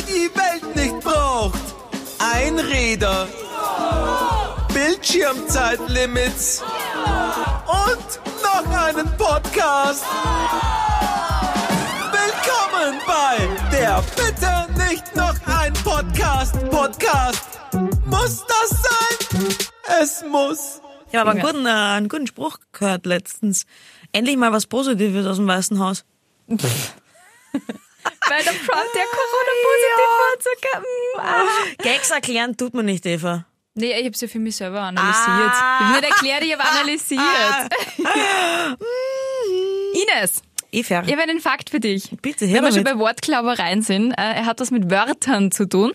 die die Welt nicht braucht. Einräder. Bildschirmzeitlimits. Und noch einen Podcast. Willkommen bei der Bitte nicht noch ein Podcast. Podcast. Muss das sein? Es muss. Ich habe einen guten, äh, einen guten Spruch gehört letztens. Endlich mal was Positives aus dem Weißen Haus. Weil der Trump, der Corona-positiv war, sogar. mm, ah. Gags erklären tut man nicht, Eva. Nee, ich habe sie für mich selber analysiert. Ah. Ich habe nicht erklärt, ich habe analysiert. Ines, Eva. ich habe einen Fakt für dich. Bitte, her Wenn wir schon damit. bei Wortklaubereien sind, äh, er hat was mit Wörtern zu tun,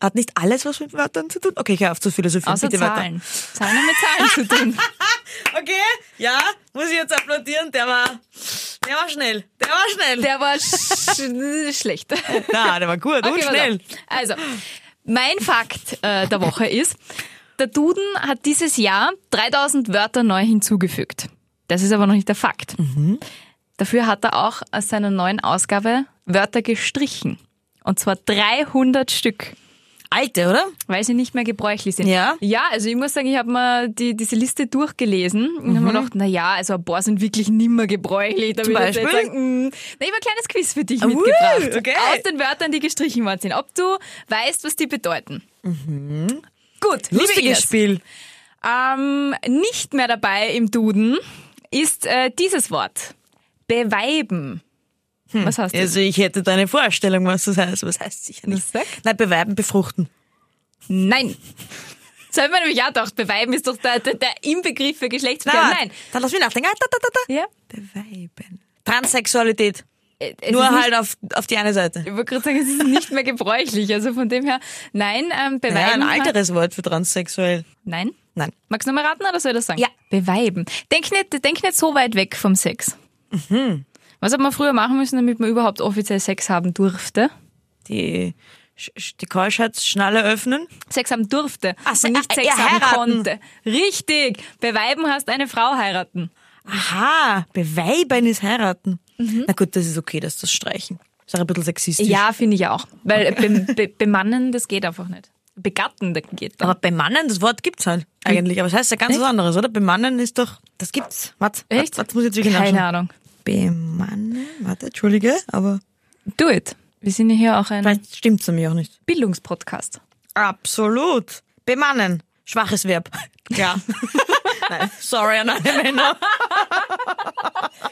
Hat nicht alles was mit Wörtern zu tun? Okay, ich höre auf zu philosophieren. außer Bitte weiter. Zahlen. Zahlen haben mit Zahlen zu tun. Okay, ja, muss ich jetzt applaudieren. Der war, der war schnell. Der war schnell. Der war sch schlecht. Na, der war gut und pass schnell. Also, mein Fakt äh, der Woche ist, der Duden hat dieses Jahr 3000 Wörter neu hinzugefügt. Das ist aber noch nicht der Fakt. Dafür hat er auch aus seiner neuen Ausgabe Wörter gestrichen. Und zwar 300 Stück, Alte, oder? weil sie nicht mehr gebräuchlich sind. Ja? Ja, also ich muss sagen, ich habe mir die, diese Liste durchgelesen und habe mir gedacht, na ja, also ein paar sind wirklich nimmer gebräuchlich. Zum will ich Beispiel? Sagen, mm, na, ich habe ein kleines Quiz für dich Uh, mitgebracht. okay. Aus den Wörtern, die gestrichen worden sind. Ob du weißt, was die bedeuten. Gut, liebe Lustiges Spiel. ähm, nicht mehr dabei im Duden ist äh, dieses Wort. Beweiben. Was heißt das? Also ich hätte da eine Vorstellung, was das heißt. Was heißt sicher nicht. Nein, bewerben, befruchten. Nein. Das habe ich mir nämlich auch gedacht. Beweiben ist doch der, der, der Inbegriff für Geschlechtsverkehr. Nein. Dann lass mich nachdenken. Ah, Da, da, da, da. Ja. Beweiben. Transsexualität. Äh, es Nur halt auf, auf die eine Seite. Ich wollte gerade sagen, es ist nicht mehr gebräuchlich. Also von dem her, nein, ähm, beweiben. ein alteres Wort für transsexuell. Nein? Nein. Magst du noch mal raten oder soll ich das sagen? Ja. Beweiben. Denk nicht, denk nicht so weit weg vom Sex. Mhm. Was hat man früher machen müssen, damit man überhaupt offiziell Sex haben durfte? Die, die Keuschheitsschnalle öffnen. Sex haben durfte Ach und nicht äh, Sex ja, haben heiraten. konnte. Richtig. Beweiben heißt eine Frau heiraten. Aha, beweiben ist heiraten. Mhm. Na gut, das ist okay, dass das streichen. Ist auch ein bisschen sexistisch. Ja, finde ich auch. Weil be be bemannen, das geht einfach nicht. Begatten, das geht dann. Aber bemannen, das Wort gibt's halt eigentlich. Aber es heißt ja ganz was anderes, oder? Bemannen ist doch, das gibt's. Warte, Echt? warte, warte, muss ich jetzt wirklich Keine nachschauen. Ahnung. Bemannen, warte, entschuldige, aber Do it. Wir sind ja hier auch ein vielleicht stimmt's nämlich auch nicht. Bildungspodcast. Absolut. Bemannen. Schwaches Verb. Ja. Nein, sorry an alle Männer.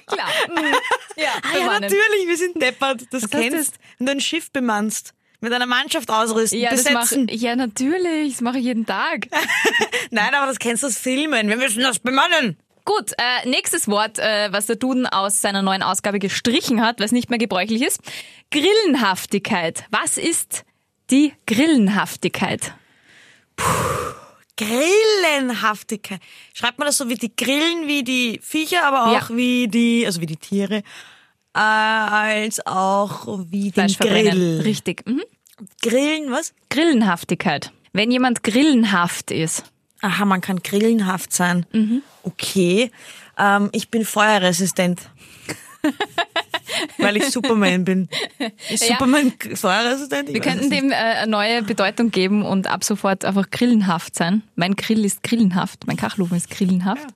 Klar. Mhm. Ja, Ah, ja, natürlich, wir sind deppert. Das Was kennst. Wenn du ein Schiff bemannst, mit einer Mannschaft ausrüsten, Ja, das besetzen. mache ja natürlich, das mache ich jeden Tag. Nein, aber das kennst du aus Filmen. Wir müssen das bemannen. Gut, äh, nächstes Wort, äh, was der Duden aus seiner neuen Ausgabe gestrichen hat, was nicht mehr gebräuchlich ist. Grillenhaftigkeit. Was ist die Grillenhaftigkeit? Grillenhaftigkeit. Schreibt man das so wie die Grillen, wie die Viecher, aber auch Ja. wie die, also wie die Tiere, äh, als auch wie den Fleisch verbrennen. Grill. Richtig. Mhm. Grillen, was? Grillenhaftigkeit. Wenn jemand grillenhaft ist. Aha, man kann grillenhaft sein. Mhm. Okay. Ähm, ich bin feuerresistent. Weil ich Superman bin. Ist Ja. Superman feuerresistent? Ich Wir könnten dem äh, eine neue Bedeutung geben und ab sofort einfach grillenhaft sein. Mein Grill ist grillenhaft, mein Kachlofen ist grillenhaft.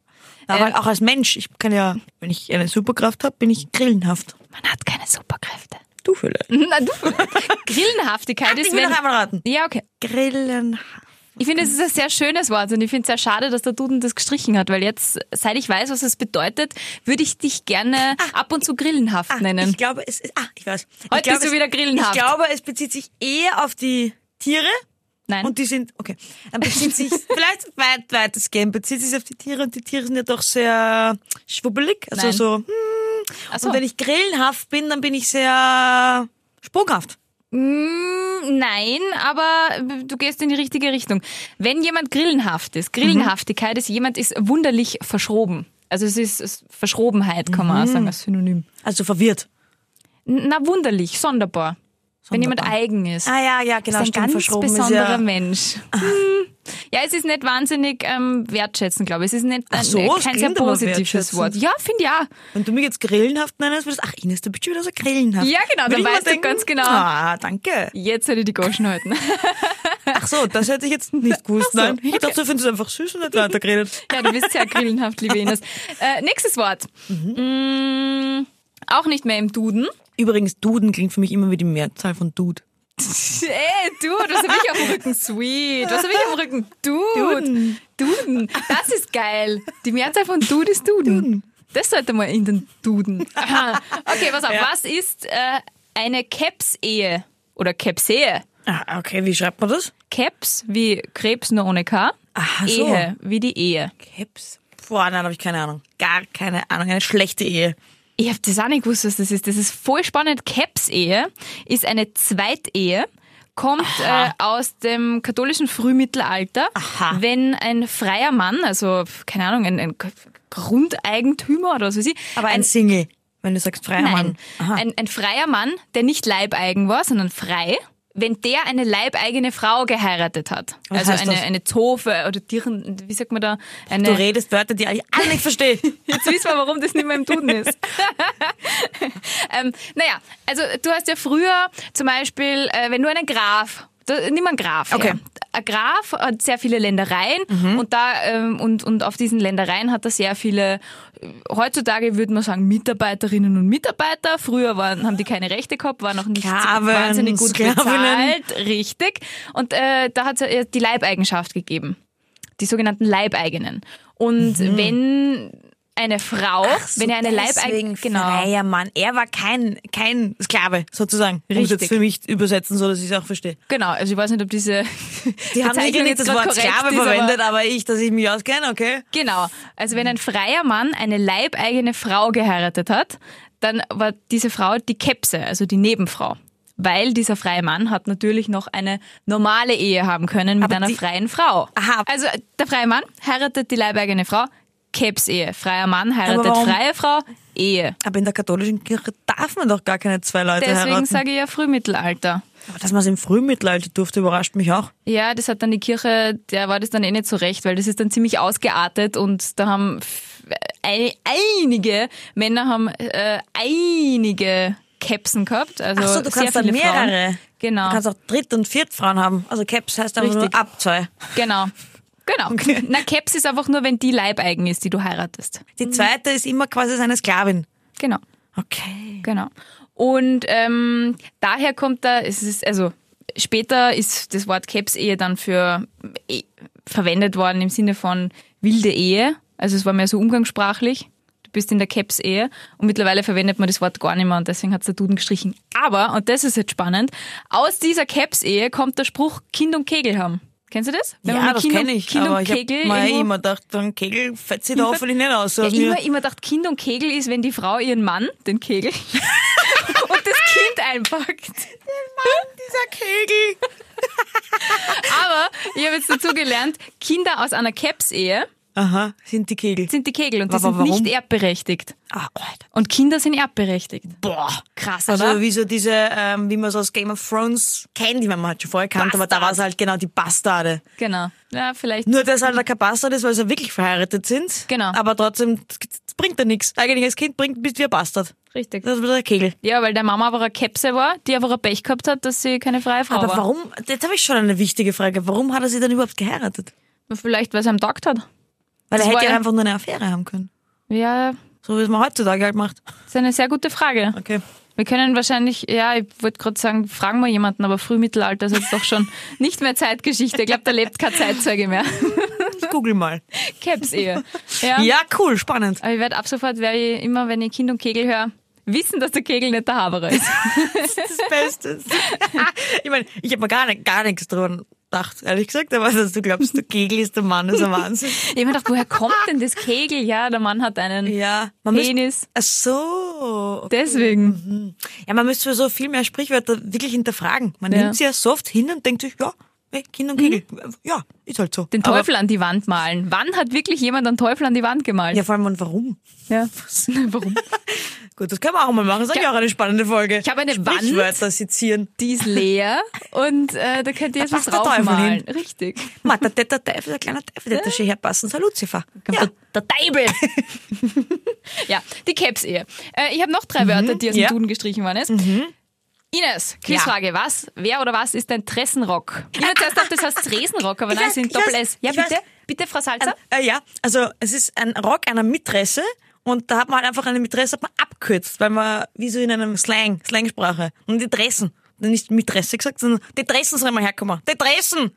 Aber auch als Mensch. Ich kann ja, wenn ich eine Superkraft habe, bin ich grillenhaft. Man hat keine Superkräfte. Du vielleicht. Na du. Grillenhaftigkeit Ich ist will wenn... noch einmal raten. Ja, okay. Grillenhaft. Ich finde, es ist ein sehr schönes Wort und ich finde es sehr schade, dass der Duden das gestrichen hat, weil jetzt, seit ich weiß, was es bedeutet, würde ich dich gerne ab und zu grillenhaft nennen. Ich glaube, es ist, ah, ich weiß. Ich Heute glaube, bist du wieder grillenhaft. Ich glaube, es bezieht sich eher auf die Tiere. Nein. Und die sind, okay, dann bezieht sich, vielleicht weit, weitestgehend, bezieht sich auf die Tiere und die Tiere sind ja doch sehr schwubbelig. Also Nein. so, hm. So. Und wenn ich grillenhaft bin, dann bin ich sehr sprunghaft. Mm, Nein, aber du gehst in die richtige Richtung. Wenn jemand grillenhaft ist, Grillenhaftigkeit ist, jemand ist wunderlich verschroben. Also es ist es- Verschrobenheit, kann man auch sagen, als Synonym. Also verwirrt. Na, wunderlich, sonderbar. Wenn jemand eigen ist. Ah ja, ja, genau, ist ein stimmt, ganz besonderer ja- Mensch. Hm. Ja, es ist nicht wahnsinnig ähm, wertschätzen, glaube ich. Es ist nicht ein, so, äh, es kein sehr positives. Wort. Ja, finde ich auch. Wenn du mich jetzt grillenhaft nennst, würdest du, ach Ines, du bist schon wieder so grillenhaft. Ja, genau, Würde dann weißt du denken, ganz genau. Ah, danke. Jetzt hätte ich die Goschen halten. Ach so, das hätte ich jetzt nicht gewusst. So, Nein, ich okay. dachte, du findest es einfach süß und nicht weitergeredet. ja, du bist sehr grillenhaft, liebe Ines. Äh, nächstes Wort. Mm, auch nicht mehr im Duden. Übrigens, Duden klingt für mich immer wie die Mehrzahl von Dude. Ey, du, was hab ich auf dem Rücken? Sweet. Was hab ich auf dem Rücken? Dude. Duden. Duden. Das ist geil. Die Mehrzahl von Dude ist Duden. Das sollte mal in den Duden. Aha. Okay, pass auf. Ja. Was ist äh, eine Caps-Ehe? Oder Caps-Ehe? Ah, okay, wie schreibt man das? Caps wie Krebs nur ohne K. Aha, so. Ehe wie die Ehe. Caps. Boah, nein, habe ich keine Ahnung. Gar keine Ahnung. Eine schlechte Ehe. Ich habe das auch nicht gewusst, was das ist. Das ist voll spannend. Caps-Ehe ist eine Zweitehe, kommt äh, aus dem katholischen Frühmittelalter, Aha. wenn ein freier Mann, also keine Ahnung, ein, ein Grundeigentümer oder was weiß ich, Aber ein, Single, wenn du sagst freier Nein, Mann. Ein, ein freier Mann, der nicht leibeigen war, sondern frei, wenn der eine leibeigene Frau geheiratet hat. Was also eine, das? eine Zofe oder Tieren, wie sagt man da? Eine, du redest Wörter, die ich alle nicht verstehe. Jetzt wissen wir, warum das nicht mehr im Duden ist. ähm, naja, also du hast ja früher zum Beispiel, äh, wenn du einen Graf, da, nimm einen Graf. Okay. Her. Ein Graf hat sehr viele Ländereien und da ähm, und, und auf diesen Ländereien hat er sehr viele, äh, heutzutage würde man sagen, Mitarbeiterinnen und Mitarbeiter. Früher waren, haben die keine Rechte gehabt, waren noch nicht Sklaven, wahnsinnig gut Sklavinnen. bezahlt. Richtig. Und äh, da hat es die Leibeigenschaft gegeben die sogenannten Leibeigenen. Und wenn eine Frau, wenn er eine Leibeigene, genau, freier Mann. Er war kein, kein Sklave, sozusagen. Um es jetzt Richtig. für mich übersetzen, so dass ich es auch verstehe. genau, also ich weiß nicht, ob diese Die haben sicher nicht das Wort Sklave ist, aber- verwendet, aber ich, dass ich mich auskenne, okay? Genau, also wenn ein freier Mann eine leibeigene Frau geheiratet hat, dann war diese Frau die Kepse, also die Nebenfrau. Weil dieser freie Mann hat natürlich noch eine normale Ehe haben können mit Aber einer freien Frau. Aha. Also der freie Mann heiratet die leibeigene Frau, Kebs-Ehe. Freier Mann heiratet freie Frau, Ehe. Aber in der katholischen Kirche darf man doch gar keine zwei Leute Deswegen heiraten. sage ich ja Frühmittelalter. Aber dass man es im Frühmittelalter durfte, überrascht mich auch. Ja, das hat dann die Kirche, der war das dann eh nicht so recht, weil das ist dann ziemlich ausgeartet und da haben einige Männer haben äh, einige Capsen gehabt. Also Ach so, du kannst dann viele Frauen. mehrere. Genau, Du kannst auch Dritt- und Viertfrauen haben. Also Caps heißt einfach Richtig. nur ab zwei. genau. Genau. Okay. Na, Caps ist einfach nur, wenn die Leibeigen ist, die du heiratest. Die zweite ist immer quasi seine Sklavin. Genau. Okay. Genau. Und ähm, daher kommt da, es ist, also später ist das Wort Caps-Ehe dann für eh, verwendet worden im Sinne von wilde Ehe. Also es war mehr so umgangssprachlich. Du bist in der Caps-Ehe und mittlerweile verwendet man das Wort gar nicht mehr und deswegen hat der Duden gestrichen. Aber, und das ist jetzt spannend, aus dieser Caps-Ehe kommt der Spruch Kind und Kegel haben. Kennst du das? Wenn man ja, mit das Kind kenne ich. Kind aber ich habe irgendwo- immer gedacht, ein Kegel fetzt sich da hoffentlich nicht aus. Ja, immer, immer gedacht, Kind und Kegel ist, wenn die Frau ihren Mann, den Kegel, und das Kind einpackt. Dieser Kegel. Aber ich habe jetzt dazu gelernt, Kinder aus einer Caps-Ehe Aha, sind die Kegel. sind die Kegel und die Aber sind warum? nicht erbberechtigt. Ah, Alter. Und Kinder sind erbberechtigt. Boah. Krass, Also oder? wie so diese, ähm, wie man so aus Game of Thrones kennt, die man halt schon vorher kannte, aber da war es halt genau die Bastarde. Genau. Ja, vielleicht. Nur, dass halt kein Bastard ist, weil sie wirklich verheiratet sind. Genau. Aber trotzdem, das bringt ja nichts. Eigentlich als Kind bringt, bist du wie ein Bastard. Richtig. Das ist der Kegel. Ja, weil der Mama aber eine Kepse war, die aber ein Pech gehabt hat, dass sie keine freie Frau Aber war. warum, jetzt habe ich schon eine wichtige Frage. Warum hat er sie dann überhaupt geheiratet? Vielleicht, weil sie am Tag hat. Weil Das er hätte ja einfach nur eine Affäre haben können. Ja, So wie es man heutzutage halt macht. das ist eine sehr gute Frage. Okay. Wir können wahrscheinlich, ja, ich wollte gerade sagen, fragen wir jemanden, aber Frühmittelalter ist jetzt doch schon nicht mehr Zeitgeschichte. Ich glaube, da lebt kein Zeitzeuge mehr. Ich google mal. Caps-Ehe. Ja. Ja, cool, spannend. Aber ich werde ab sofort, werde ich immer, wenn ich Kind und Kegel höre, wissen, dass der Kegel nicht der Haberer ist. Das Beste. ich meine, ich habe mir gar, nicht, gar nichts drüber gedacht, ehrlich gesagt, aber dass du glaubst, der Kegel ist der Mann, ist ein Wahnsinn. Ich habe mir gedacht, woher kommt denn das Kegel? Ja, der Mann hat einen Ja, man Penis. ach so. okay. Deswegen. Ja, man müsste so viel mehr Sprichwörter wirklich hinterfragen. Man Ja. nimmt sie ja so oft hin und denkt sich, ja, hey, Kind und Kegel. Ja, ist halt so. Den Aber- Teufel an die Wand malen. Wann hat wirklich jemand einen Teufel an die Wand gemalt? Ja, vor allem und warum? Ja. Warum? Gut, das können wir auch mal machen. Das ist eigentlich auch eine spannende Folge. Ich habe eine Wand. Sezieren. Die ist leer und äh, da könnt ihr jetzt was draufmalen. Richtig. Ma, der, der, der Teufel, der kleine Teufel, der hat schon herpassen. So Lucifer. Ja. Der, Teufel. ja, die Caps-Ehe. Äh, ich habe noch drei Wörter, die aus dem Mhm. Ja. Duden gestrichen worden ist. Ines, Quizfrage. Was, wer oder was ist ein Tressenrock? Ich hätte zuerst gedacht, das heißt Tresenrock, aber nein, es sind Doppel-S. Ja, bitte, weiß. bitte, Frau Salzer. Äh, ja, also es ist ein Rock einer Mitresse und da hat man halt einfach eine Mitresse hat man abkürzt, weil man wie so in einem Slang, Slangsprache. Und die Dressen, nicht Mitresse gesagt, sondern die Dressen sollen mal herkommen. Die Dressen!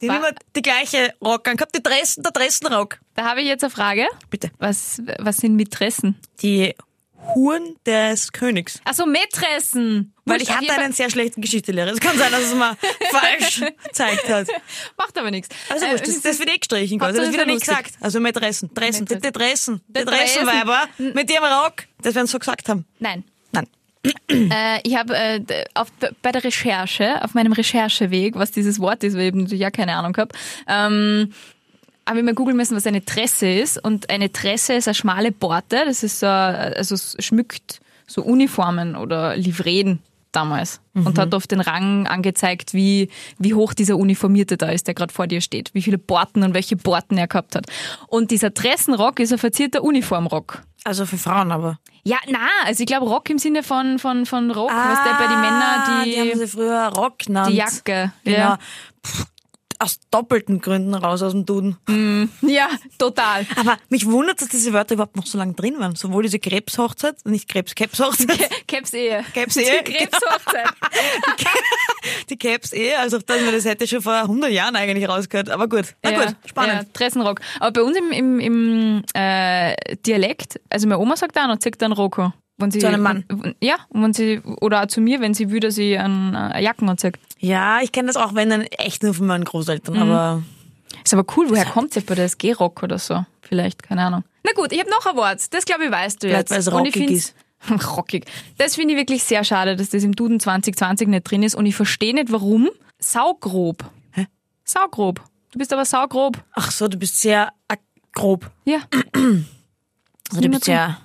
Die haben immer die gleiche Rock angehabt, die Dressen, der Dressenrock. Da habe ich jetzt eine Frage. Bitte. Was, was sind Mitressen? Die Huren des Königs. Achso, Mätressen. Weil ich hatte einen sehr schlechten Geschichtslehrer. Es kann sein, dass es mal falsch gezeigt hat. Macht aber nichts. Also Äh, wurscht, das, das wird eh gestrichen. quasi. Das wird ja nicht gesagt. Also mit Dressen. Die, Dressen. Die Die Dressen. Dressenweiber mit ihrem Rock. Das werden sie so gesagt haben. Nein. Nein. Äh, ich habe äh, bei der Recherche, auf meinem Rechercheweg, was dieses Wort ist, weil ich eben natürlich ja keine Ahnung habe, ähm, habe ich mal googeln müssen, was eine Tresse ist. Und eine Tresse ist eine schmale Borte, das ist so, also schmückt so Uniformen oder Livreen damals und hat oft den Rang angezeigt, wie, wie hoch dieser Uniformierte da ist, der gerade vor dir steht, wie viele Borten und welche Borten er gehabt hat. Und dieser Tressenrock ist ein verzierter Uniformrock. Also für Frauen aber. Ja, na, also ich glaube Rock im Sinne von, von, von Rock, was der bei den Männern, die, Ah, die haben sie früher Rock genannt. die Jacke. Genau. Ja. Pff, aus doppelten Gründen raus aus dem Duden. ja, total. Aber mich wundert, dass diese Wörter überhaupt noch so lange drin waren. Sowohl diese Krebshochzeit, nicht Krebs, Krebshochzeit, Krebsehe. Krebsehe, Die Krebshochzeit. die Krebsehe, also dass man das hätte schon vor 100 Jahren eigentlich rausgehört. Aber gut, na ja, gut, spannend. Ja, Tressenrock. Aber bei uns im, im, im äh, Dialekt, also meine Oma sagt auch noch, zeigt dann Rocco. Wenn sie, Zu einem Mann? Ja, wenn sie, oder auch zu mir, wenn sie will, dass ich einen, eine Jacken anzeigt. Ja, ich kenne das auch, wenn dann echt nur von meinen Großeltern, Mhm. aber Ist aber cool, woher kommt es bei der SG-Rock oder so? Vielleicht, keine Ahnung. Na gut, ich habe noch ein Wort. Das glaube ich weißt du Vielleicht, jetzt. weil es rockig find's- rockig. Das finde ich wirklich sehr schade, dass das im Duden 2020 nicht drin ist. Und ich verstehe nicht, warum. Saugrob. Hä? Saugrob. Du bist aber saugrob. ach so, du bist sehr grob. Ja. Also du bist sehr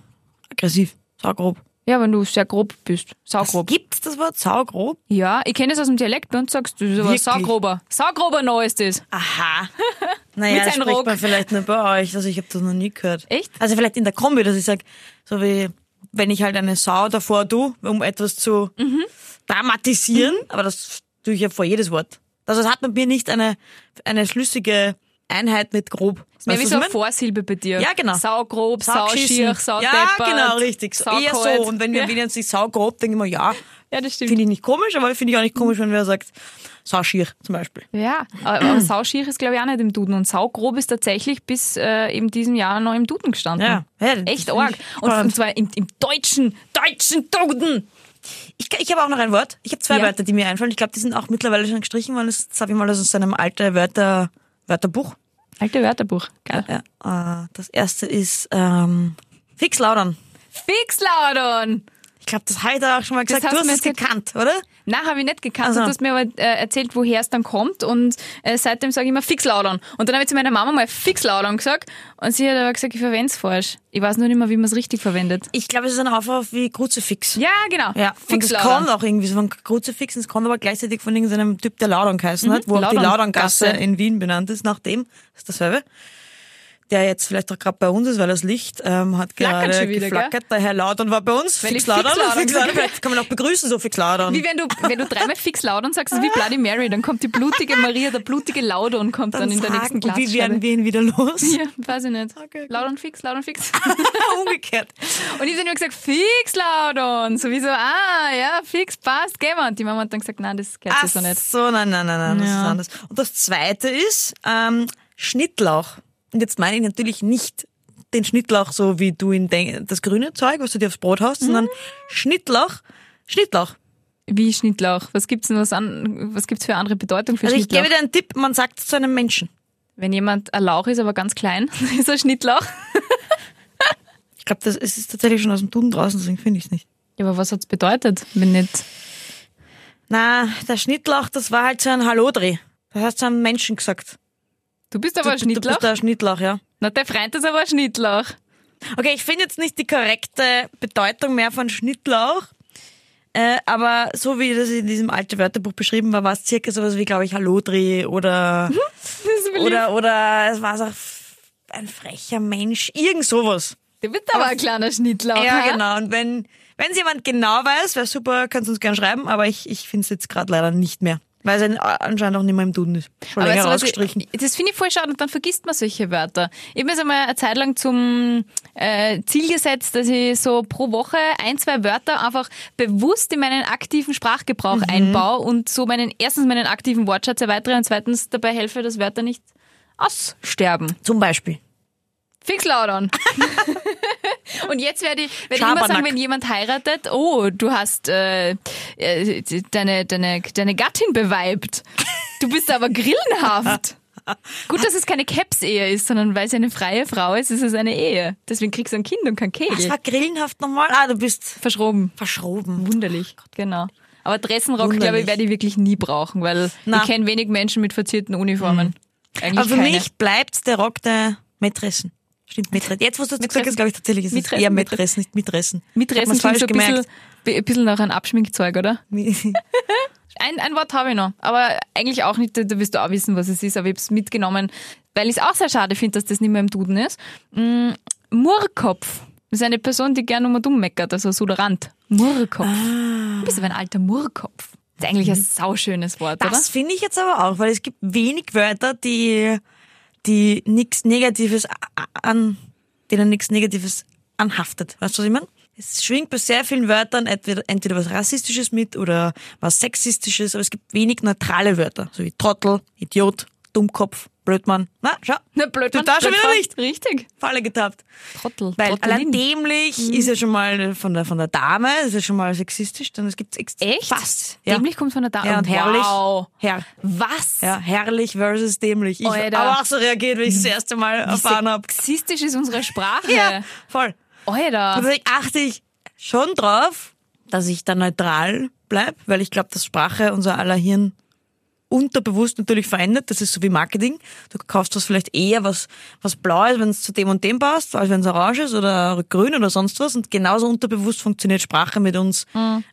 aggressiv, saugrob. Ja, wenn du sehr grob bist. Saugrob. Gibt's das Wort saugrob? Ja, ich kenne es aus dem Dialekt. Uns sagst du, das ist aber Wirklich? saugrober. Saugrober neu ist das. Aha. Mit Naja, das spricht Rock. man vielleicht nur bei euch. Also ich habe das noch nie gehört. Echt? Also vielleicht in der Kombi, dass ich sage, so wie wenn ich halt eine Sau davor tue, um etwas zu Mhm. dramatisieren, aber das tue ich ja vor jedes Wort. Also es hat bei mir nicht eine, eine schlüssige Einheit mit grob. Mehr Weißt wie so eine? Vorsilbe bei dir. Ja, genau. Saugrob, sauschier, saudeppert. Ja, genau, richtig. So, eher so. Und wenn wir ja. ja. sich saugrob, denke ich mir, ja, ja, das stimmt. finde ich nicht komisch, aber finde ich auch nicht komisch, wenn wer sagt, sauschier zum Beispiel. Ja, aber, sauschier ist glaube ich auch nicht im Duden und saugrob ist tatsächlich bis äh, eben diesem Jahr noch im Duden gestanden. Ja. Ja, Echt arg. Und, und zwar im, im deutschen, deutschen Duden. Ich, ich habe auch noch ein Wort. Ich habe zwei Ja. Wörter, die mir einfallen. Ich glaube, die sind auch mittlerweile schon gestrichen worden. Das habe ich mal aus einem alten Wörter, Wörterbuch. Alte Wörterbuch. Geil. Ja, äh, das erste ist ähm, fix laudern. Fixlaudern. Ich glaube, das habe ich da auch schon mal Das gesagt. Du hast es gekannt, oder? Nein, habe ich nicht gekannt. Also. Du hast mir aber äh, erzählt, woher es dann kommt und äh, seitdem sage ich immer Fixlaudern. Und dann habe ich zu meiner Mama mal Fixlaudern gesagt und sie hat aber gesagt, ich verwende es falsch. Ich weiß nur nicht mehr, wie man es richtig verwendet. Ich glaube, es ist ein Aufruf wie Kruzifix. Ja, genau. Ja, und es kommt auch irgendwie so von Kruzifix und es kommt aber gleichzeitig von irgendeinem Typ, der Laudern geheißen hat, wo auch die Lauderngasse. In Wien benannt ist, nach dem, das ist dasselbe. Der jetzt vielleicht auch gerade bei uns ist, weil das Licht ähm, hat gerade wieder, geflackert. Der Herr Laudern war bei uns. Weil Fix Laudern. Fix Laudern. Vielleicht kann man auch begrüßen, so Fix Laudern. Wie wenn du, wenn du dreimal fix Laudern sagst, ist wie Bloody Mary, dann kommt die blutige Maria, der blutige Laudern kommt dann, in der nächsten und Glasscheibe. wie werden wir ihn wieder los? ja, weiß ich nicht. Okay. Laudern fix, Laudern fix. Umgekehrt. Und ich habe dann immer gesagt, fix Laudern. Sowieso, ah, ja, fix, passt, gehen wir. Und die Mama hat dann gesagt, nein, das gehört so nicht. so, nein, nein, nein, nein, das Ja. ist anders. Und das zweite ist ähm, Schnittlauch. Und jetzt meine ich natürlich nicht den Schnittlauch, so wie du ihn denk das grüne Zeug, was du dir aufs Brot hast, sondern Mhm. Schnittlauch. Schnittlauch. Wie Schnittlauch? Was gibt's denn was an, was gibt's für andere Bedeutung für Also ich Schnittlauch? gebe dir einen Tipp, man sagt zu einem Menschen. Wenn jemand ein Lauch ist, aber ganz klein, ist er Schnittlauch. Ich glaube, das es ist tatsächlich schon aus dem Duden draußen, deswegen finde ich es nicht. Ja, aber was hat's bedeutet, wenn nicht? Na, der Schnittlauch, das war halt so ein Hallodri. Das hast du einem Menschen gesagt. Du bist aber ein du, du Schnittlauch. bist ein Schnittlauch, ja. Na, der Freund ist aber ein Schnittlauch. Okay, ich finde jetzt nicht die korrekte Bedeutung mehr von Schnittlauch. Äh, aber so wie das in diesem alten Wörterbuch beschrieben war, war es circa sowas wie, glaube ich, Hallodri oder, will oder, oder es war so ein frecher Mensch, irgend sowas. ich. Du bist aber ein kleiner Schnittlauch. Ja, ha? genau. Und wenn, wenn es jemand genau weiß, wäre super, kannst du uns gerne schreiben, aber ich, ich finde es jetzt gerade leider nicht mehr. Weil es anscheinend auch nicht mehr im Duden ist. Schon Aber länger was rausgestrichen. Ich, das finde ich voll schade und dann vergisst man solche Wörter. Ich habe mir einmal eine Zeit lang zum äh, Ziel gesetzt, dass ich so pro Woche ein, zwei Wörter einfach bewusst in meinen aktiven Sprachgebrauch Mhm. einbaue und so meinen erstens meinen aktiven Wortschatz erweitere und zweitens dabei helfe, dass Wörter nicht aussterben. Zum Beispiel. Fix laut an. Und jetzt werde ich, werde ich immer sagen, wenn jemand heiratet, oh, du hast äh, äh, deine, deine, deine Gattin beweibt. Du bist aber grillenhaft. Gut, dass es keine Caps-Ehe ist, sondern weil sie eine freie Frau ist, ist es eine Ehe. Deswegen kriegst du ein Kind und kein Das Kegel. war grillenhaft nochmal. Ah, du bist Verschroben. verschroben. Wunderlich, genau. Aber Dressenrock, Wunderlich. glaube ich, werde ich wirklich nie brauchen, weil Na. ich kenne wenig Menschen mit verzierten Uniformen. Eigentlich Aber für keine. mich bleibt's der Rock der Mätressen. Stimmt, Mätressen. Jetzt, was du gesagt Mätressen. hast, glaube ich tatsächlich, ist es Mätressen, eher. Mätressen, nicht Mitressen. Mitressen klingt so ein bisschen, ein bisschen nach einem Abschminkzeug, oder? Ein, ein Wort habe ich noch, aber eigentlich auch nicht, da wirst du auch wissen, was es ist, aber ich habe es mitgenommen, weil ich es auch sehr schade finde, dass das nicht mehr im Duden ist. Mm, Murrkopf. Das ist eine Person, die gerne und um meckert, also Suderant. Murrkopf. Du bist aber ein alter Murrkopf. Das ist eigentlich ein sauschönes Wort, oder? Das finde ich jetzt aber auch, weil es gibt wenig Wörter, die, die nichts Negatives an, denen nichts Negatives anhaftet. Weißt du, was ich meine? Es schwingt bei sehr vielen Wörtern entweder, entweder was Rassistisches mit oder was Sexistisches, aber es gibt wenig neutrale Wörter, so wie Trottel, Idiot, Dummkopf, Blödmann. Na, schau, Na, blöd, Du da schon wieder nicht. Richtig. Falle getappt. Trottel. Weil Trottelin. allein dämlich ist ja schon mal von der, von der Dame, ist ja schon mal sexistisch, dann es gibt's ex Echt? fast. Ja. Dämlich kommt von der Dame. Ja, und herrlich. Wow. Herr. Was? Ja, herrlich versus dämlich. Ich habe auch so reagiert, wie ich das erste Mal erfahren habe. Sexistisch ist unsere Sprache. Ja, voll. Alter. Und deswegen achte ich schon drauf, dass ich da neutral bleib, weil ich glaube, dass Sprache unser aller Hirn unterbewusst natürlich verändert. Das ist so wie Marketing. Du kaufst was vielleicht eher was, was blau ist, wenn es zu dem und dem passt, als wenn es orange ist oder grün oder sonst was. Und genauso unterbewusst funktioniert Sprache mit uns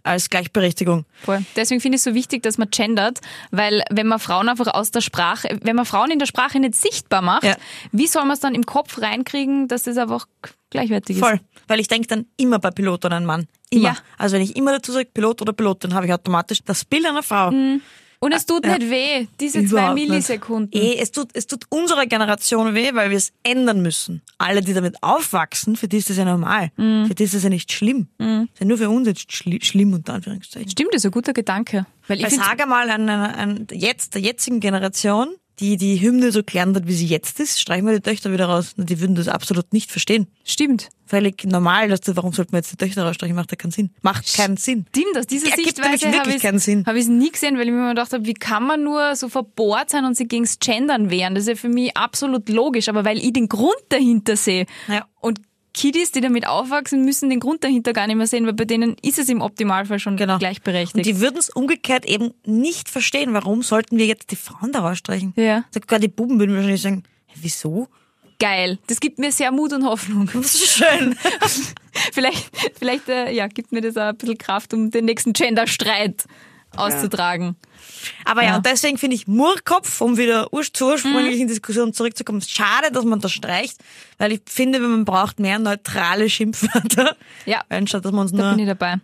als Gleichberechtigung. Voll. Deswegen finde ich es so wichtig, dass man gendert, weil wenn man Frauen einfach aus der Sprache, wenn man Frauen in der Sprache nicht sichtbar macht, Ja. wie soll man es dann im Kopf reinkriegen, dass das einfach gleichwertig Voll. ist? Weil ich denke dann immer bei Pilot oder einem Mann. Immer. Ja. Also wenn ich immer dazu sage Pilot oder Pilotin, habe ich automatisch das Bild einer Frau. Und es tut nicht weh, diese zwei Überhaupt nicht. Millisekunden. Eh, es tut, es tut unserer Generation weh, weil wir es ändern müssen. Alle, die damit aufwachsen, für die ist das ja normal. Mhm. Für die ist das ja nicht schlimm. Das ist ja nur für uns jetzt schli schlimm, unter Anführungszeichen. Stimmt, das ist ein guter Gedanke. Weil ich Weil finde, sag einmal an, an, an jetzt, der jetzigen Generation, die die Hymne so gelernt hat, wie sie jetzt ist, streichen wir die Töchter wieder raus. Die würden das absolut nicht verstehen. stimmt. Völlig normal, dass du, warum sollten wir jetzt die Töchter rausstreichen? Macht ja keinen Sinn. Macht keinen Sinn. Stimmt, aus dieser Ergibt Sichtweise habe wirklich ich es nie gesehen, weil ich mir immer gedacht habe, wie kann man nur so verbohrt sein und sich gegens Gendern wehren? Das ist ja für mich absolut logisch, aber weil ich den Grund dahinter sehe Ja. und Kiddies, die damit aufwachsen, müssen den Grund dahinter gar nicht mehr sehen, weil bei denen ist es im Optimalfall schon Genau. gleichberechtigt. Und die würden es umgekehrt eben nicht verstehen. Warum sollten wir jetzt die Frauen da rausstreichen? Ja. Sogar die Buben würden wahrscheinlich sagen, "Hä, wieso? Geil. Das gibt mir sehr Mut und Hoffnung. Das ist schön. vielleicht vielleicht äh, ja, gibt mir das auch ein bisschen Kraft, um den nächsten Genderstreit auszutragen. Aber ja, Ja. und deswegen finde ich Murrkopf, um wieder ur zur ursprünglichen Diskussion zurückzukommen, schade, dass man das streicht, weil ich finde, man braucht mehr neutrale Schimpfwörter. Ja. Anstatt dass man uns Da bin nur... ich dabei.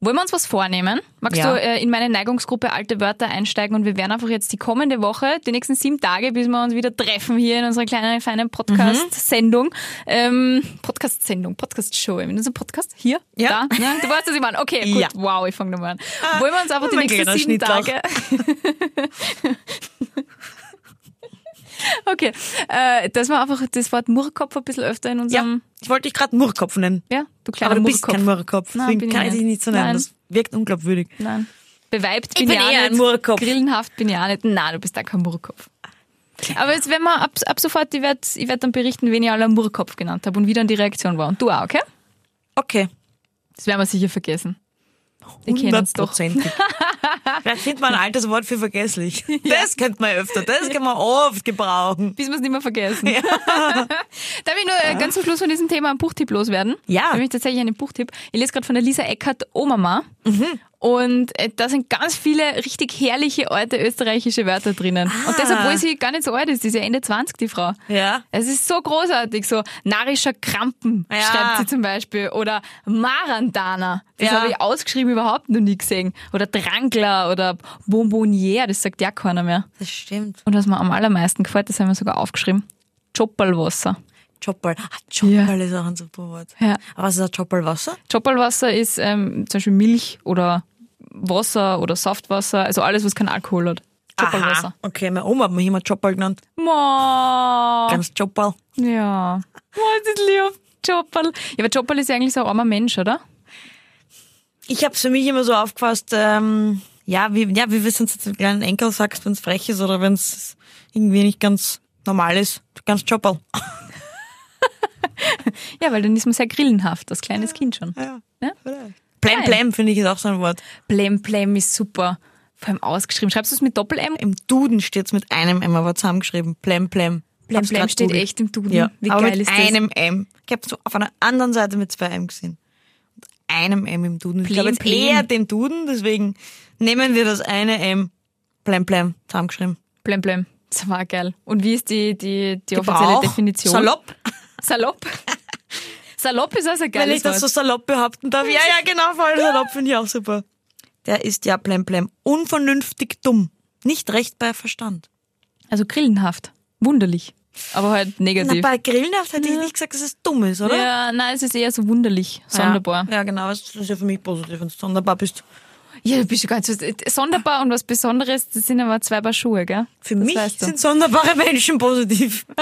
Wollen wir uns was vornehmen? Magst Ja. du äh, in meine Neigungsgruppe alte Wörter einsteigen und wir werden einfach jetzt die kommende Woche, die nächsten sieben Tage, bis wir uns wieder treffen hier in unserer kleinen, feinen Podcast-Sendung, ähm, Podcast-Sendung, Podcast-Show, in unserem Podcast hier, Ja. da, ne? du weißt, was ich meine. Okay, gut, Ja. wow, ich fange nochmal an. Wollen wir uns einfach die nächsten sieben. Tage... okay, äh, dass wir einfach das Wort Murrkopf ein bisschen öfter in Ja, unserem... ich wollte dich gerade Murrkopf nennen. Ja, du kleiner Aber du bist Murrkopf. kein Murrkopf, Nein, deswegen bin kann ich dich nicht. so nennen. Nein. Das wirkt unglaubwürdig. Nein. Beweibt Ich bin, bin ich auch eher nicht. ein Murrkopf. Grillenhaft bin ich auch nicht. Nein, du bist auch kein Murrkopf. Aber jetzt werden wir ab, ab sofort, ich werde ich werd dann berichten, wen ich alle Murrkopf genannt habe und wie dann die Reaktion war. Und du auch, okay? Okay. Das werden wir sicher vergessen. Die kennen es doch. Hundertprozentig. Vielleicht findet man ein altes Wort für vergesslich. Das könnte man öfter, das kann man oft gebrauchen. Bis wir es nicht mehr vergessen. Darf ich nur äh, ganz zum Schluss von diesem Thema einen Buchtipp loswerden? Ja. Da habe ich tatsächlich einen Buchtipp. Ich lese gerade von der Lisa Eckert Omama. Mhm. Und äh, da sind ganz viele richtig herrliche alte österreichische Wörter drinnen. Und das, obwohl sie gar nicht so alt ist, die ist ja Ende 20, die Frau. Ja. Es ist so großartig, so narischer Krampen Ja. schreibt sie zum Beispiel. Oder Marandana. Das Ja. habe ich ausgeschrieben überhaupt noch nie gesehen. Oder Drangler oder Bonbonniere, das sagt ja keiner mehr. Das stimmt. Und was mir am allermeisten gefällt, das haben wir sogar aufgeschrieben. Chopperlwasser. Chopperl. Ah, Chopperl Ja. ist auch ein super Wort. Ja. Aber was ist ein Chopperlwasser? Chopperlwasser ist ähm, zum Beispiel Milch oder Wasser oder Saftwasser, also alles, was keinen Alkohol hat. Chopperlwasser. Okay, meine Oma hat mich immer Chopperl genannt. Ma. Ganz Chopperl. Ja. Was ist lieb? Chopperl. Ja, aber Chopperl ist ja eigentlich so ein armer Mensch, oder? Ich habe es für mich immer so aufgefasst, ähm, ja, wie, ja, wie wir es jetzt kleinen Enkel sagst, wenn es frech ist oder wenn es irgendwie nicht ganz normal ist. Ganz Chopperl. Ja, weil dann ist man sehr grillenhaft, als kleines Kind schon. Ja. Ja? Plem Geil. Plem finde ich ist auch so ein Wort. Blem, blem ist super. Vor allem ausgeschrieben. Schreibst du es mit Doppel-M? Im Duden steht es mit einem M, aber zusammengeschrieben. Plem Plem. Blem, Hab's blem steht googelt. echt im Duden. Ja, Wie aber geil mit ist das? einem M. Ich habe so auf einer anderen Seite mit zwei M gesehen. Mit einem M im Duden. Ich glaube jetzt plem. eher den Duden, deswegen nehmen wir das eine M. Plem Plem zusammengeschrieben. Blem, blem. Das war geil. Und wie ist die, die, die offizielle Definition? Salopp. Salopp. Salopp ist also ein Wenn geiles ich das so salopp behaupten darf. Ja, ja, genau, voll salopp finde ich auch super. Der ist ja Plem Plem. Unvernünftig dumm. Nicht recht bei Verstand. Also grillenhaft. Wunderlich. Aber halt Na, negativ. bei Grillenhaft hätte ich nicht gesagt, dass es dumm ist, oder? ja, nein, es ist eher so wunderlich. Sonderbar. Ja, ja, genau. Das ist ja für mich positiv, wenn du sonderbar bist. Ja, du bist du ganz sonderbar und was Besonderes, das sind aber zwei Paar Schuhe, gell? Für das mich weißt du. sind sonderbare Menschen positiv.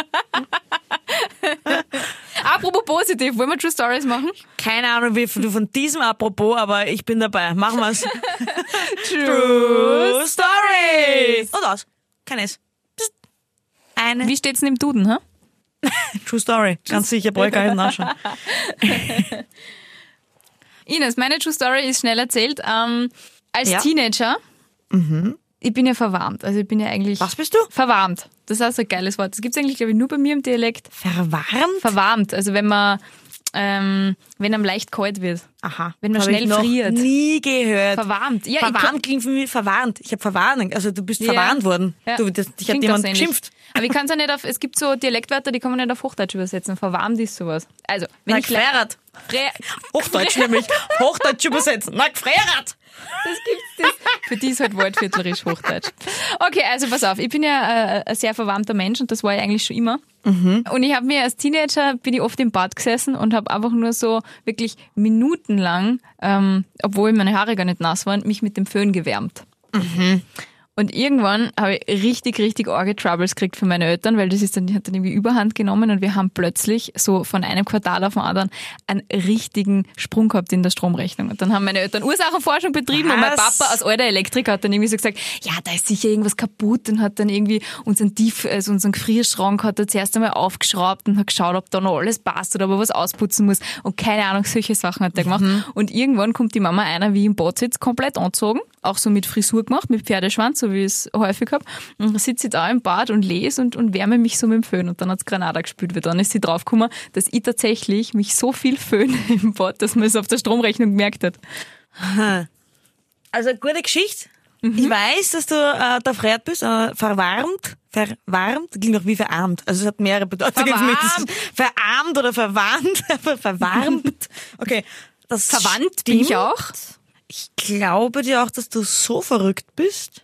Apropos positiv, wollen wir True Stories machen? Keine Ahnung, wie du von diesem apropos, aber ich bin dabei. Machen wir's. True Stories! Und aus. Kein S. Psst. Eine Wie steht's denn im Duden, hä? True Story. Ganz sicher, brauche ich gar nicht nachschauen. Ines, meine True Story ist schnell erzählt. Ähm, als Ja. Teenager, ich bin ja verwarmt. Also ich bin ja eigentlich Was bist du? verwarmt. Das ist auch so ein geiles Wort. Das gibt's eigentlich, glaube ich, nur bei mir im Dialekt. Verwarmt? Verwarmt. Also wenn man, ähm, wenn einem leicht kalt wird. Aha. Wenn man Hab schnell ich noch friert. nie gehört. Verwarmt. Ja, ich verwarnt klingt für mich verwarnt. Ich habe verwarnung. Also du bist Ja. verwarnt worden. Ja. Du, das, Klingt auch jemand geschimpft. Aber ich kann es ja nicht auf, es gibt so Dialektwörter, die kann man nicht auf Hochdeutsch übersetzen. Verwarmt ist sowas. Also, wenn Na, ich gefrerat. Fre Hochdeutsch nämlich. Hochdeutsch übersetzen. Na, gefrerat. das gibt's das. Für die ist halt wortviertlerisch Hochdeutsch. Okay, also pass auf, ich bin ja äh, ein sehr verwarmter Mensch und das war ich eigentlich schon immer. Und ich habe mir als Teenager bin ich oft im Bad gesessen und habe einfach nur so wirklich minutenlang, ähm, obwohl meine Haare gar nicht nass waren, mich mit dem Föhn gewärmt. Und irgendwann habe ich richtig, richtig arge Troubles gekriegt von meinen Eltern, weil das ist dann, die hat dann irgendwie Überhand genommen und wir haben plötzlich so von einem Quartal auf den anderen einen richtigen Sprung gehabt in der Stromrechnung. Und dann haben meine Eltern Ursachenforschung betrieben und mein Was? Papa als alter Elektriker hat dann irgendwie so gesagt, ja, da ist sicher irgendwas kaputt und hat dann irgendwie unseren Tief, also unseren Gefrierschrank hat er zuerst einmal aufgeschraubt und hat geschaut, ob da noch alles passt oder ob er was ausputzen muss und keine Ahnung, solche Sachen hat er gemacht. Und irgendwann kommt die Mama einer, wie im Bad sitzt, komplett angezogen, auch so mit Frisur gemacht, mit Pferdeschwanz, so wie ich es häufig habe. Dann sitze ich da im Bad und lese und, und wärme mich so mit dem Föhn. Und dann hat's Granada gespült, weil dann ist sie draufgekommen, dass ich tatsächlich mich so viel föhne im Bad, dass man es auf der Stromrechnung gemerkt hat. Also gute Geschichte. Mhm. Ich weiß, dass du äh, da freit bist, äh, verwarmt. Verwarmt klingt auch wie verarmt. Also es hat mehrere Bedeutungen. ist Verarmt oder verwarnt. aber verwarmt. Okay. Das Verwandt bin ich auch. Ich glaube dir auch, dass du so verrückt bist.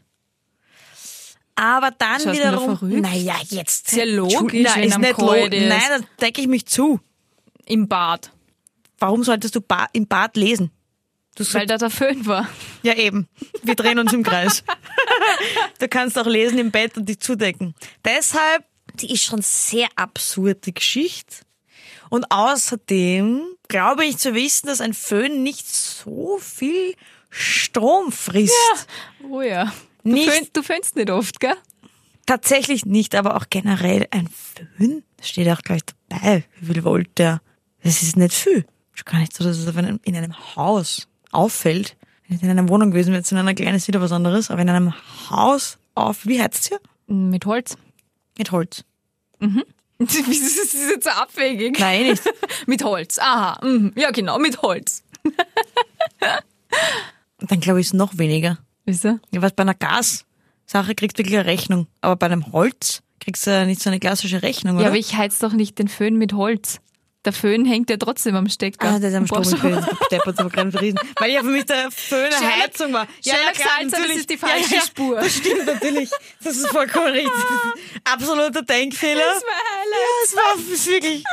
Aber dann da wiederum. Naja, jetzt. Ja logisch, wenn ist nicht logisch. Nein, da decke ich mich zu. Im Bad. Warum solltest du ba im Bad lesen? Du Weil da der Föhn war. Ja, eben. Wir drehen uns im Kreis. Du kannst auch lesen im Bett und dich zudecken. Deshalb, die ist schon sehr absurd, die Geschichte. Und außerdem glaube ich zu wissen, dass ein Föhn nicht so viel Strom frisst. Oh ja. Du, Nicht- föhnst, du föhnst nicht oft, gell? Tatsächlich nicht, aber auch generell ein Föhn. Das steht auch gleich dabei. Wie viel Volt der? Das ist nicht viel. Ist gar nicht so, dass es in einem Haus auffällt. Wenn ich in einer Wohnung gewesen wäre, jetzt in einer kleinen ist wieder was anderes, aber in einem Haus auf, wie heizt hier? Mit Holz. Mit Holz. Das ist jetzt so abwegig. Nein, nicht. mit Holz. Aha. mhm. Ja, genau, mit Holz. Dann glaube ich, ist noch weniger. Ihr? Ja, was bei einer Gassache kriegst du wirklich eine Rechnung. Aber bei einem Holz kriegst du ja nicht so eine klassische Rechnung, oder? Ja, aber ich heiz doch nicht den Föhn mit Holz. Der Föhn hängt ja trotzdem am Stecker. Ah, der ist am gewesen. Deppert, aber kein Frieden. Weil ja für mich der Föhn eine Heizung war. Ja, Sherlock klar, Salzer, das natürlich. ist die falsche Spur. Das stimmt natürlich. Das ist vollkommen richtig. Das ist Absoluter Denkfehler. Das war ein ja, es war wirklich.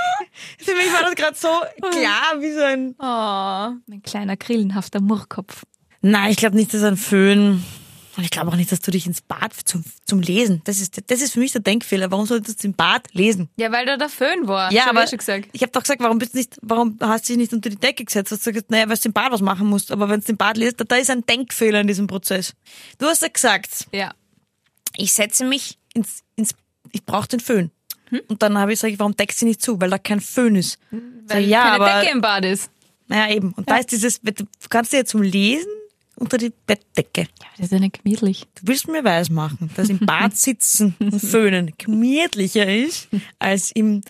Für mich war das gerade so klar wie so ein. Oh, mein kleiner grillenhafter Murrkopf. Nein, ich glaube nicht, dass ein Föhn. Und ich glaube auch nicht, dass du dich ins Bad zum, zum Lesen. Das ist, das ist für mich der Denkfehler. Warum solltest du im Bad lesen? Ja, weil da der Föhn war. Ja, aber ich schon gesagt. ich habe doch gesagt, warum bist du nicht, warum hast du dich nicht unter die Decke gesetzt? Hast du gesagt, naja, weil du im Bad was machen musst. Aber wenn du im Bad liest, da, da ist ein Denkfehler in diesem Prozess. Du hast ja gesagt, Ja. ich setze mich ins, ins ich brauche den Föhn. Und dann habe ich gesagt, warum deckst du nicht zu? Weil da kein Föhn ist. Sag Weil ich, ja, keine aber, Decke im Bad ist. naja, eben. Und da ist dieses, du kannst dir ja zum Lesen unter die Bettdecke. Ja, das ist ja nicht gemütlich. Du willst mir weismachen, dass im Bad sitzen und föhnen gemütlicher ist, als im,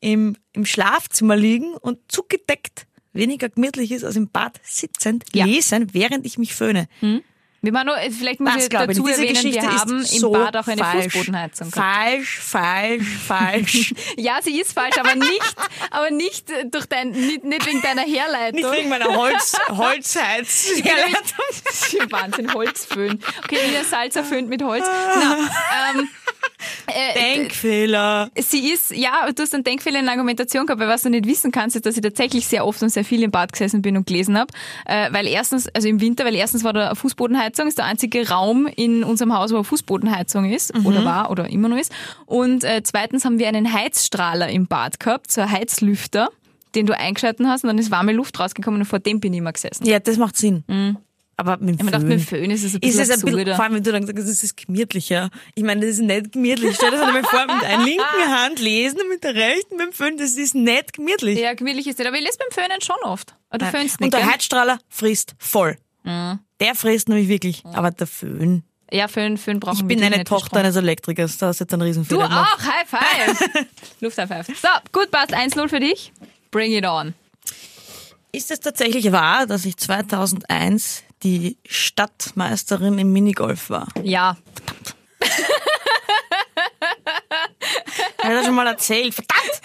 im, im Schlafzimmer liegen und zugedeckt weniger gemütlich ist, als im Bad sitzend Ja. lesen, während ich mich föhne. Wir machen nur, vielleicht muss Das ich ich dazu. Diese erwähnen, Geschichte wir haben im so Bad auch eine falsch. Fußbodenheizung gehabt. Falsch, falsch, falsch. Ja, sie ist falsch, aber nicht, aber nicht durch dein, nicht, nicht wegen deiner Herleitung. Nicht wegen meiner Holz, Holzheiz. Das ist ein Wahnsinn, Holzföhn. Okay, Nina Salzer föhnt mit Holz. Na, ähm, äh, Denkfehler. Sie ist, ja, du hast einen Denkfehler in der Argumentation gehabt, weil was du nicht wissen kannst, ist, dass ich tatsächlich sehr oft und sehr viel im Bad gesessen bin und gelesen habe. Äh, weil erstens, also im Winter, weil erstens war da eine Fußbodenheizung, ist der einzige Raum in unserem Haus, wo eine Fußbodenheizung ist, oder war, oder immer noch ist. Und äh, zweitens haben wir einen Heizstrahler im Bad gehabt, so ein Heizlüfter, den du eingeschalten hast und dann ist warme Luft rausgekommen und vor dem bin ich immer gesessen. Ja, das macht Sinn. Aber mit dem Ich gedacht, Föhn. mit dem Föhn ist es ein Ist bisschen es ein bisschen, vor allem wenn du dann sagst, es ist gemütlicher. Ich meine, das ist nicht gemütlich. Stell dir das einmal vor, mit einer linken Hand lesen und mit der rechten mit dem Föhn, das ist nicht gemütlich. Ja, gemütlich ist es, aber ich lese beim Föhnen schon oft. Aber du föhnst und nicht, der gell? Heizstrahler frisst voll. Der frisst nämlich wirklich. Aber der Föhn. Ja, Föhn, Föhn brauchen Ich wir bin wirklich eine nicht Tochter Strom. eines Elektrikers. Da hast du jetzt einen Du Riesenfehler gemacht. auch, High Five. Luft High Five. So, gut, passt 1-0 für dich. Bring it on. Ist es tatsächlich wahr, dass ich 2001 die Stadtmeisterin im Minigolf war? Ja. Ich habe das schon mal erzählt. Verdammt!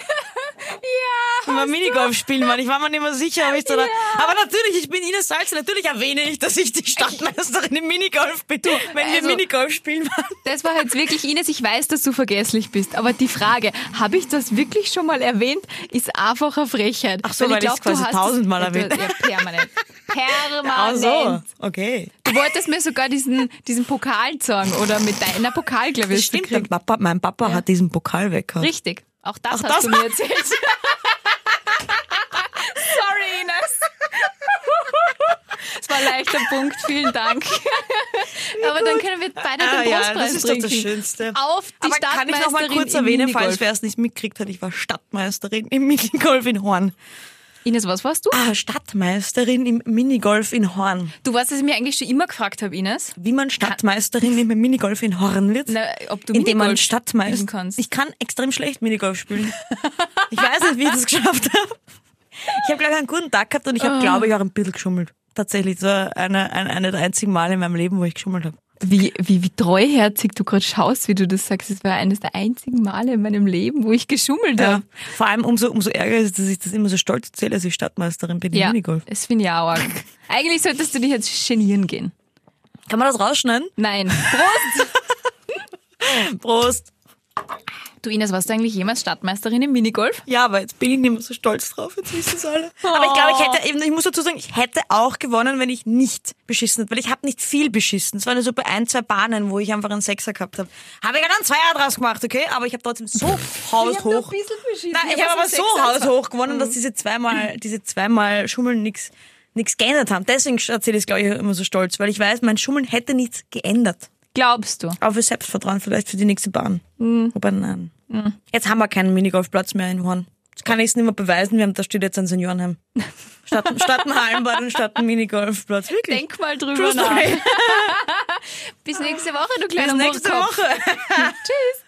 Ja. Wenn wir Minigolf spielen waren. Ich war mir nicht mehr sicher, ob ich da. Aber natürlich, ich bin Ines Salze. Natürlich erwähne ich, dass ich die Stadtmeisterin im Minigolf bin. Wenn wir Also- Minigolf spielen waren. Das war jetzt wirklich, Ines, ich weiß, dass du vergesslich bist, aber die Frage, habe ich das wirklich schon mal erwähnt, ist einfach eine Frechheit. Ach so, weil ich's quasi du hast tausendmal es- erwähnt. Ja, permanent. Ach Permanent. so, okay. Du wolltest mir sogar diesen, diesen Pokal sagen oder mit deiner Pokal, glaube ich, Das hast du stimmt, mein. Papa, mein Papa hat diesen Pokal weggehauen. Richtig. Auch das Ach, hast das- du mir erzählt. Sorry, Ines. Ein leichter Punkt, vielen Dank. Aber dann können wir beide Ah, den ja, Brustpreis das ist doch das Schönste. Auf die Aber kann ich noch mal kurz erwähnen, falls wer es nicht mitgekriegt hat, ich war Stadtmeisterin im Minigolf in Horn. Ines, was warst du? Ah, Stadtmeisterin im Minigolf in Horn. Du weißt, was ich mir eigentlich schon immer gefragt habe, Ines. Wie man Stadtmeisterin im Minigolf in Horn wird? Na, ob du indem man Minigolf Stadtmeister spielen kannst. Ich kann extrem schlecht Minigolf spielen. ich weiß nicht, wie ich das geschafft habe. Ich habe, glaube ich, einen guten Tag gehabt und ich Ah. habe, glaube ich, auch ein bisschen geschummelt. Tatsächlich, so eine, eine, eine der einzigen Male in meinem Leben, wo ich geschummelt habe. Wie, wie, wie treuherzig du gerade schaust, wie du das sagst. Es war eines der einzigen Male in meinem Leben, wo ich geschummelt Ja. habe. Vor allem umso, umso ärger ist, dass ich das immer so stolz erzähle, dass ich Stadtmeisterin bin im Ja, Minigolf. das finde ich auch arg. Eigentlich solltest du dich jetzt genieren gehen. Kann man das rausschneiden? Nein. Prost! Prost. Du Ines, warst du eigentlich jemals Stadtmeisterin im Minigolf? Ja, aber jetzt bin ich nicht mehr so stolz drauf, jetzt wissen es alle. Aber ich glaube, ich hätte eben, ich muss dazu sagen, ich hätte auch gewonnen, wenn ich nicht beschissen hätte, weil ich habe nicht viel beschissen. Es waren nur so bei ein, zwei Bahnen, wo ich einfach einen Sechser gehabt habe. Habe ich dann Zweier draus gemacht, okay? Aber ich habe trotzdem so haushoch. Nein, ich habe aber so haushoch gewonnen, dass diese zweimal, diese zweimal Schummeln nix nichts geändert haben. Deswegen erzähle ich es, glaube ich, immer so stolz, weil ich weiß, mein Schummeln hätte nichts geändert. Glaubst du? Aber für Selbstvertrauen vielleicht für die nächste Bahn. Wobei, nein. Jetzt haben wir keinen Minigolfplatz mehr in Horn. kann ich es nicht mehr beweisen, wir haben, da steht jetzt ein Seniorenheim. Statt, statt ein Hallenbad und statt ein Minigolfplatz. Wirklich. Denk mal drüber True nach. Bis nächste Woche, du kleiner Bis nächste. Woche. Tschüss.